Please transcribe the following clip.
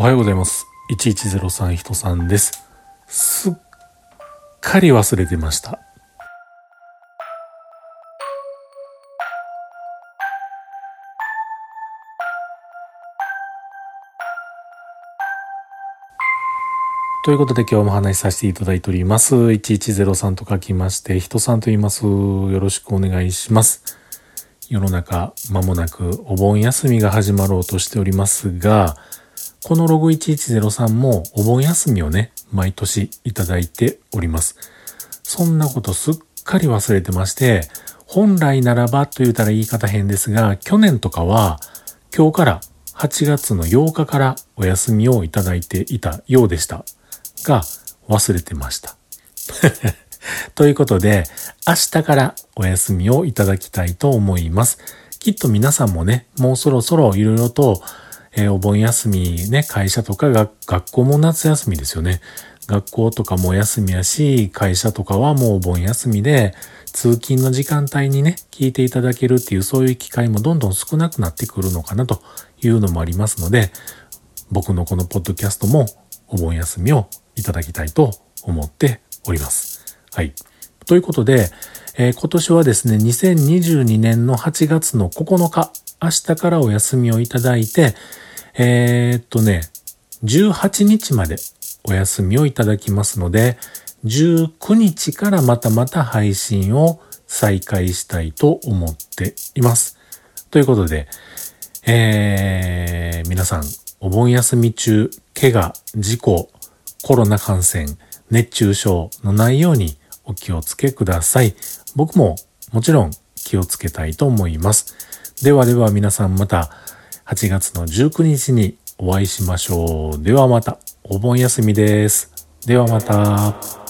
おはようございます。1103人さんです。すっかり忘れてました。ということで今日も話しさせていただいております。1103と書きまして、人さんと言います。よろしくお願いします。世の中間もなくお盆休みが始まろうとしておりますが、このログ1103もお盆休みをね、毎年いただいております。そんなことすっかり忘れてまして、本来ならばと言うたら言い方変ですが、去年とかは今日から8月の8日からお休みをいただいていたようでした。が忘れてました。ということで、明日からお休みをいただきたいと思います。きっと皆さんもね、もうそろそろいろいろと、えー、お盆休みね、会社とかが学校も夏休みですよね。学校とかも休みやし、会社とかはもうお盆休みで、通勤の時間帯にね、聞いていただけるっていうそういう機会もどんどん少なくなってくるのかなというのもありますので、僕のこのポッドキャストもお盆休みをいただきたいと思っております。はい。ということで、えー、今年はですね、2022年の8月の9日、明日からお休みをいただいて、えー、っとね、18日までお休みをいただきますので、19日からまたまた配信を再開したいと思っています。ということで、えー、皆さん、お盆休み中、怪我、事故、コロナ感染、熱中症のないようにお気をつけください。僕ももちろん気をつけたいと思います。ではでは皆さんまた8月の19日にお会いしましょう。ではまたお盆休みです。ではまた。